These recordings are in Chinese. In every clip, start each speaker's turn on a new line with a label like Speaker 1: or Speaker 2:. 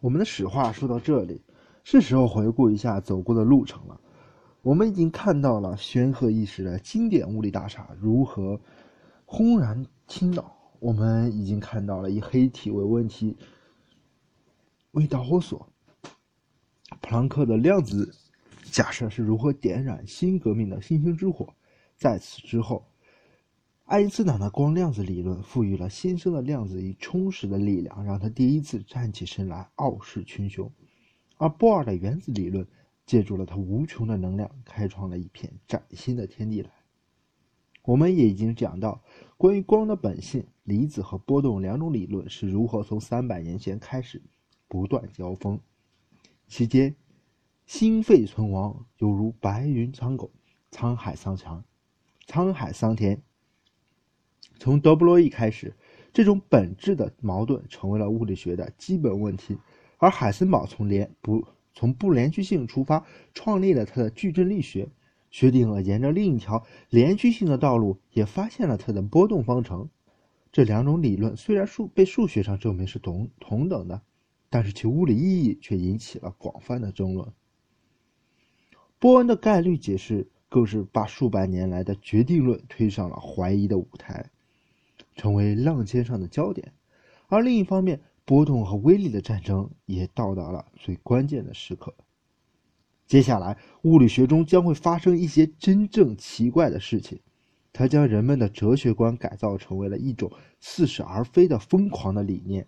Speaker 1: 我们的史话说到这里，是时候回顾一下走过的路程了。我们已经看到了煊赫一时的经典物理大厦如何轰然倾倒，我们已经看到了以黑体为问题为导火索，普朗克的量子假设是如何点燃新革命的星星之火。在此之后，爱因斯坦的光量子理论赋予了新生的量子以充实的力量，让他第一次站起身来傲视群雄；而波尔的原子理论。借助了他无穷的能量，开创了一片崭新的天地来。我们也已经讲到，关于光的本性，离子和波动两种理论是如何从三百年前开始不断交锋，期间心肺存亡，犹如白云苍狗，沧海桑田，沧海桑田。从德布罗意开始，这种本质的矛盾成为了物理学的基本问题，而海森堡从连不。从不连续性出发，创立了他的矩阵力学。薛定谔沿着另一条连续性的道路，也发现了他的波动方程。这两种理论虽然数被数学上证明是同同等的，但是其物理意义却引起了广泛的争论。波恩的概率解释更是把数百年来的决定论推上了怀疑的舞台，成为浪尖上的焦点。而另一方面，波动和威力的战争也到达了最关键的时刻。接下来，物理学中将会发生一些真正奇怪的事情，它将人们的哲学观改造成为了一种似是而非的疯狂的理念，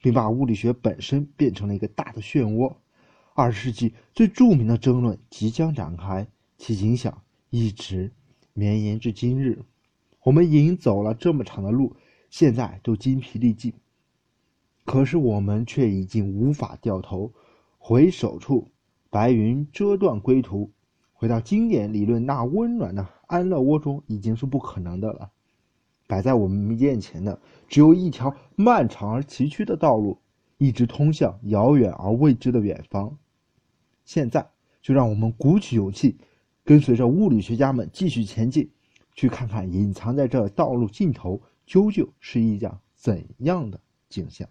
Speaker 1: 并把物理学本身变成了一个大的漩涡。二十世纪最著名的争论即将展开，其影响一直绵延至今日。我们已经走了这么长的路，现在都精疲力尽。可是我们却已经无法掉头，回首处，白云遮断归途，回到经典理论那温暖的安乐窝中，已经是不可能的了。摆在我们面前的只有一条漫长而崎岖的道路，一直通向遥远而未知的远方。现在，就让我们鼓起勇气，跟随着物理学家们继续前进，去看看隐藏在这道路尽头究竟是一样怎样的景象。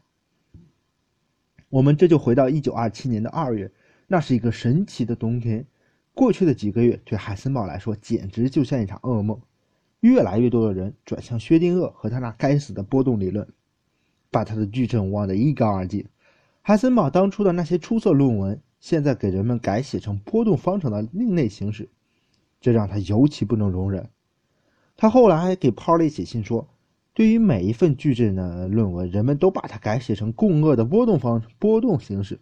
Speaker 1: 我们这就回到一九二七年的二月，那是一个神奇的冬天。过去的几个月对海森堡来说简直就像一场噩梦。越来越多的人转向薛定谔和他那该死的波动理论，把他的矩阵忘得一干二净。海森堡当初的那些出色论文，现在给人们改写成波动方程的另类形式，这让他尤其不能容忍。他后来还给 Pauli 写信说。对于每一份矩阵的论文，人们都把它改写成共轭的波动方波动形式，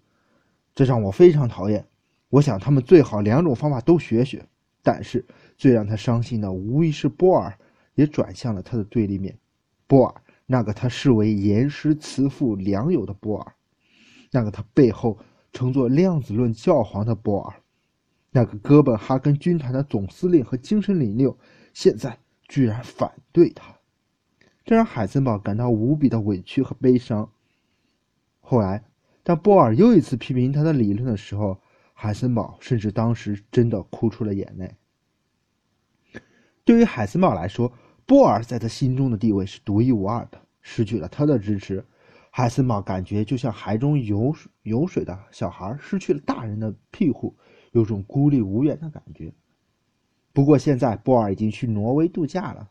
Speaker 1: 这让我非常讨厌。我想他们最好两种方法都学学。但是最让他伤心的，无疑是波尔也转向了他的对立面。波尔，那个他视为严师慈父良友的波尔，那个他背后称作量子论教皇的波尔，那个哥本哈根军团的总司令和精神领袖，现在居然反对他。这让海森堡感到无比的委屈和悲伤。后来，当波尔又一次批评他的理论的时候，海森堡甚至当时真的哭出了眼泪。对于海森堡来说，波尔在他心中的地位是独一无二的。失去了他的支持，海森堡感觉就像海中游游水的小孩失去了大人的庇护，有种孤立无援的感觉。不过，现在波尔已经去挪威度假了。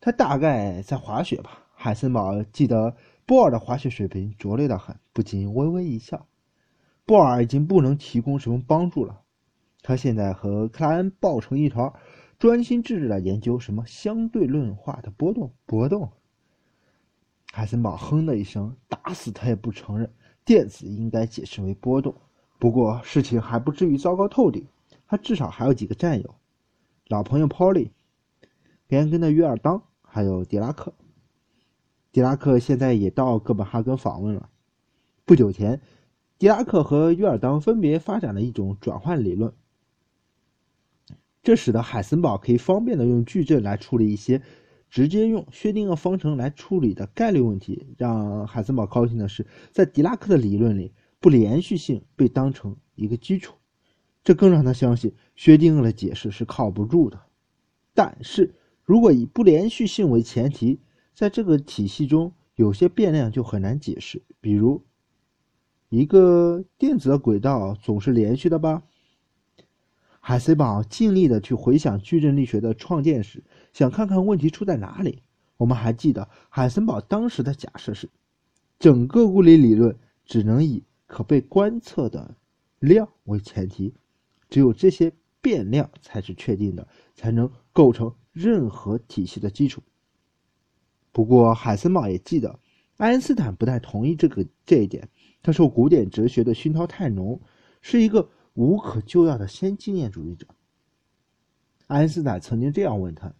Speaker 1: 他大概在滑雪吧。海森堡记得波尔的滑雪水平拙劣的很，不禁微微一笑。波尔已经不能提供什么帮助了。他现在和克莱恩抱成一团，专心致志的研究什么相对论化的波动。波动。海森堡哼的一声，打死他也不承认电子应该解释为波动。不过事情还不至于糟糕透顶，他至少还有几个战友，老朋友 Polly，连根的约尔当。还有狄拉克，狄拉克现在也到哥本哈根访问了。不久前，狄拉克和约尔当分别发展了一种转换理论，这使得海森堡可以方便的用矩阵来处理一些直接用薛定谔方程来处理的概率问题。让海森堡高兴的是，在狄拉克的理论里，不连续性被当成一个基础，这更让他相信薛定谔的解释是靠不住的。但是。如果以不连续性为前提，在这个体系中，有些变量就很难解释。比如，一个电子的轨道总是连续的吧？海森堡尽力的去回想矩阵力学的创建史，想看看问题出在哪里。我们还记得，海森堡当时的假设是，整个物理理论只能以可被观测的量为前提，只有这些变量才是确定的，才能构成任何体系的基础。不过，海森堡也记得，爱因斯坦不太同意这个这一点。他受古典哲学的熏陶太浓，是一个无可救药的先经验主义者。爱因斯坦曾经这样问他：“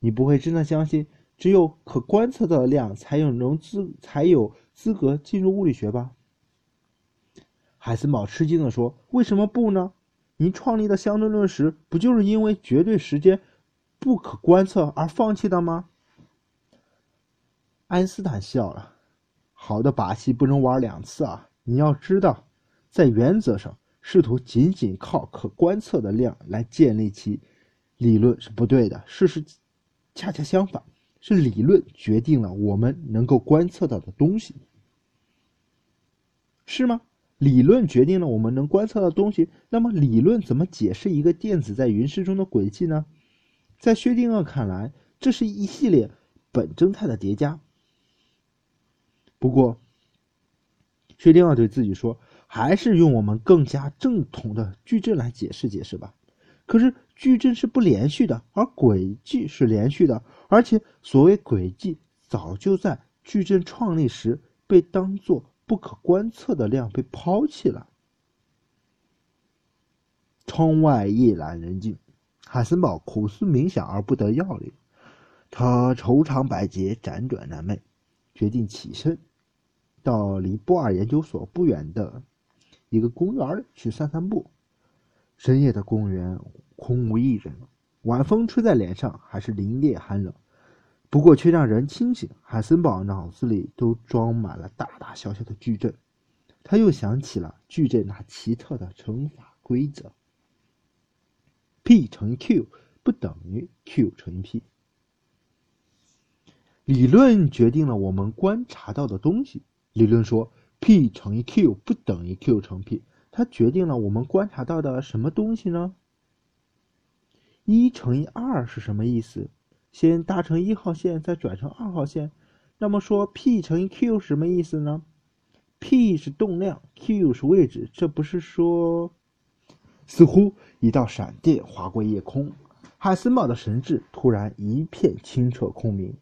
Speaker 1: 你不会真的相信只有可观测到的量才有能资才有资格进入物理学吧？”海森堡吃惊地说：“为什么不呢？您创立的相对论时，不就是因为绝对时间不可观测而放弃的吗？”爱因斯坦笑了：“好的把戏不能玩两次啊！你要知道，在原则上，试图仅仅靠可观测的量来建立起理论是不对的。事实恰恰相反，是理论决定了我们能够观测到的东西，是吗？理论决定了我们能观测到东西。那么，理论怎么解释一个电子在云室中的轨迹呢？在薛定谔看来，这是一系列本征态的叠加。不过，薛定谔对自己说：“还是用我们更加正统的矩阵来解释解释吧。”可是矩阵是不连续的，而轨迹是连续的，而且所谓轨迹早就在矩阵创立时被当作不可观测的量被抛弃了。窗外夜阑人静，海森堡苦思冥想而不得要领，他愁肠百结，辗转难寐，决定起身。到离波尔研究所不远的一个公园去散散步。深夜的公园空无一人，晚风吹在脸上还是凛冽寒冷，不过却让人清醒。海森堡脑子里都装满了大大小小的矩阵，他又想起了矩阵那奇特的乘法规则：P 乘以 Q 不等于 Q 乘以 P。理论决定了我们观察到的东西。理论说，P 乘以 Q 不等于 Q 乘 P，它决定了我们观察到的什么东西呢？一乘以二是什么意思？先搭乘一号线，再转乘二号线。那么说，P 乘以 Q 是什么意思呢？P 是动量，Q 是位置，这不是说……似乎一道闪电划过夜空，海森堡的神智突然一片清澈空明。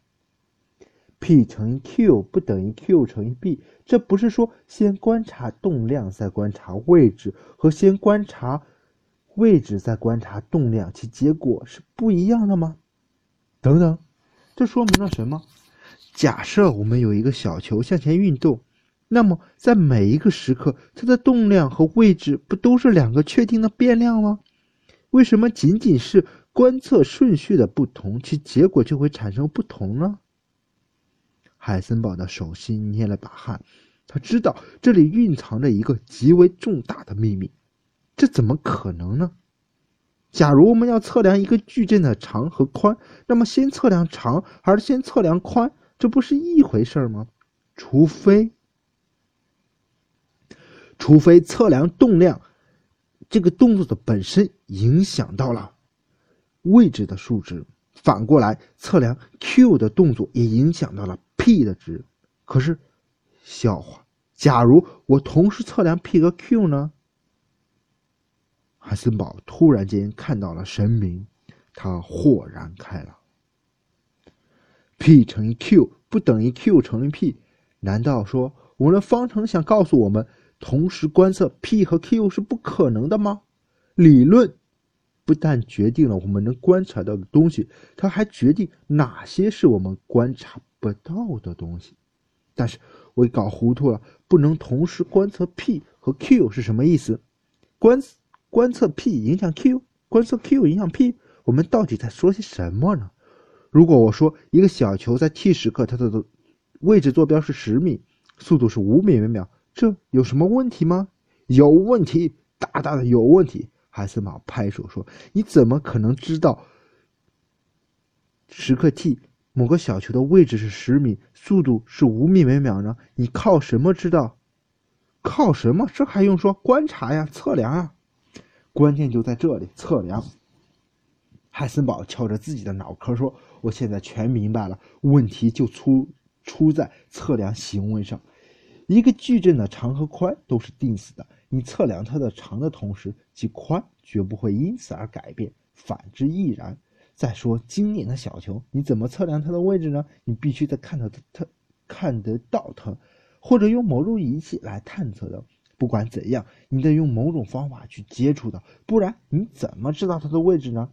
Speaker 1: P 乘以 Q 不等于 Q 乘以 B，这不是说先观察动量再观察位置，和先观察位置再观察动量，其结果是不一样的吗？等等，这说明了什么？假设我们有一个小球向前运动，那么在每一个时刻，它的动量和位置不都是两个确定的变量吗？为什么仅仅是观测顺序的不同，其结果就会产生不同呢？海森堡的手心捏了把汗，他知道这里蕴藏着一个极为重大的秘密。这怎么可能呢？假如我们要测量一个矩阵的长和宽，那么先测量长还是先测量宽，这不是一回事吗？除非，除非测量动量这个动作的本身影响到了位置的数值，反过来测量 q 的动作也影响到了。P 的值，可是，笑话。假如我同时测量 P 和 Q 呢？海森堡突然间看到了神明，他豁然开朗。P 乘以 Q 不等于 Q 乘以 P，难道说我们的方程想告诉我们，同时观测 P 和 Q 是不可能的吗？理论不但决定了我们能观察到的东西，它还决定哪些是我们观察。不到的东西，但是我搞糊涂了，不能同时观测 P 和 Q 是什么意思？观观测 P 影响 Q，观测 Q 影响 P，我们到底在说些什么呢？如果我说一个小球在 t 时刻它的位置坐标是十米，速度是五米每秒，这有什么问题吗？有问题，大大的有问题！海森堡拍手说：“你怎么可能知道时刻 t？” 某个小球的位置是十米，速度是五米每秒呢？你靠什么知道？靠什么？这还用说？观察呀，测量啊。关键就在这里，测量。汉森堡敲着自己的脑壳说：“我现在全明白了，问题就出出在测量行为上。一个矩阵的长和宽都是定死的，你测量它的长的同时，其宽绝不会因此而改变，反之亦然。再说经典的小球，你怎么测量它的位置呢？你必须得看到它，看得到它，或者用某种仪器来探测的。不管怎样，你得用某种方法去接触它，不然你怎么知道它的位置呢？”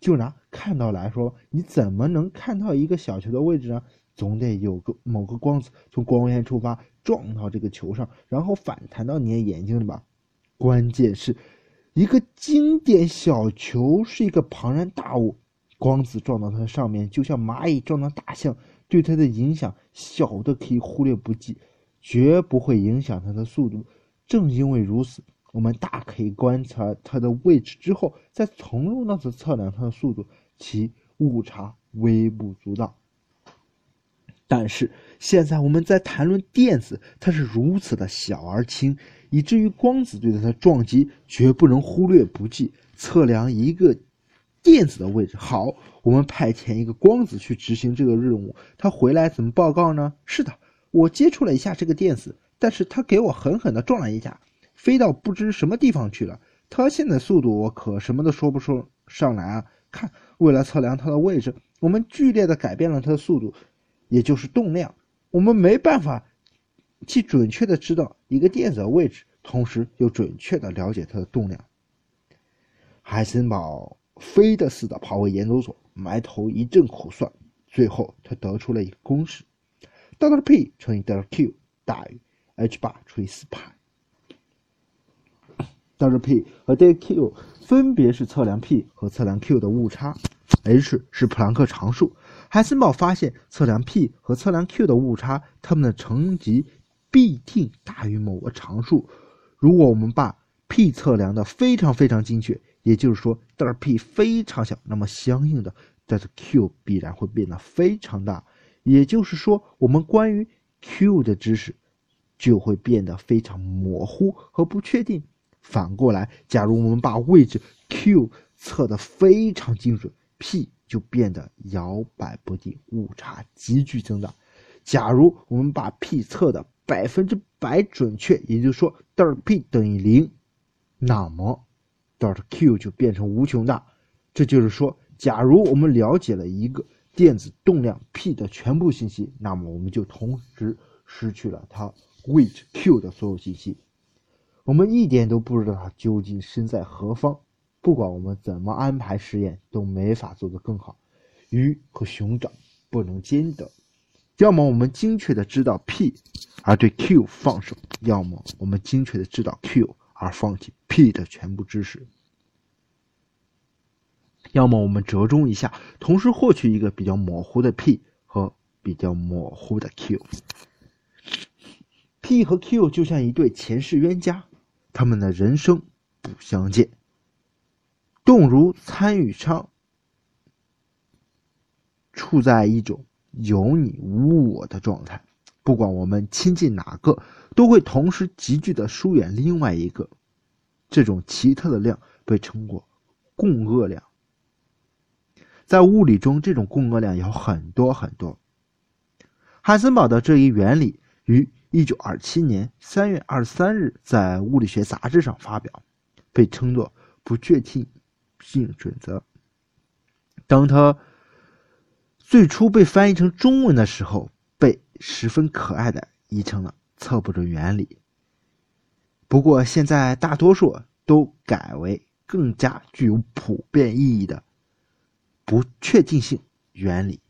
Speaker 1: 就拿看到来说，你怎么能看到一个小球的位置呢？总得有个某个光子从光源出发，撞到这个球上，然后反弹到你的眼睛里吧。关键是，一个经典小球是一个庞然大物，光子撞到它上面，就像蚂蚁撞到大象，对它的影响小的可以忽略不计，绝不会影响它的速度。正因为如此。我们大可以观察它的位置之后，再从容的去测量它的速度，其误差微不足道。但是现在我们在谈论电子，它是如此的小而轻，以至于光子对它的撞击绝不能忽略不计。测量一个电子的位置，好，我们派遣一个光子去执行这个任务，它回来怎么报告呢？是的，我接触了一下这个电子，但是它给我狠狠的撞了一下。飞到不知什么地方去了。它现在速度我可什么都说不出上来啊！看，为了测量它的位置，我们剧烈的改变了它的速度，也就是动量。我们没办法既准确的知道一个电子的位置，同时又准确的了解它的动量。海森堡飞的似的跑回研究所，埋头一阵苦算，最后他得出了一个公式：delta P 乘以 delta Q 大于 h 八除以四派。Delta P 和 d Q 分别是测量 P 和测量 Q 的误差，h 是普朗克常数。海森堡发现，测量 P 和测量 Q 的误差，它们的乘积必定大于某个常数。如果我们把 P 测量的非常非常精确，也就是说 delta P 非常小，那么相应的 delta Q 必然会变得非常大。也就是说，我们关于 Q 的知识就会变得非常模糊和不确定。反过来，假如我们把位置 Q 测得非常精准，P 就变得摇摆不定，误差急剧增大。假如我们把 P 测的百分之百准确，也就是说 delta P 等于零，那么 delta Q 就变成无穷大。这就是说，假如我们了解了一个电子动量 P 的全部信息，那么我们就同时失去了它位置 Q 的所有信息。我们一点都不知道它究竟身在何方，不管我们怎么安排实验，都没法做得更好。鱼和熊掌不能兼得，要么我们精确的知道 P 而对 Q 放手，要么我们精确的知道 Q 而放弃 P 的全部知识，要么我们折中一下，同时获取一个比较模糊的 P 和比较模糊的 Q。P 和 Q 就像一对前世冤家。他们的人生不相见，动如参与商，处在一种有你无我的状态。不管我们亲近哪个，都会同时急剧的疏远另外一个。这种奇特的量被称作共轭量。在物理中，这种共轭量有很多很多。海森堡的这一原理与。一九二七年三月二十三日，在《物理学杂志》上发表，被称作“不确定性准则”。当他最初被翻译成中文的时候，被十分可爱的译成了“测不准原理”。不过，现在大多数都改为更加具有普遍意义的“不确定性原理”。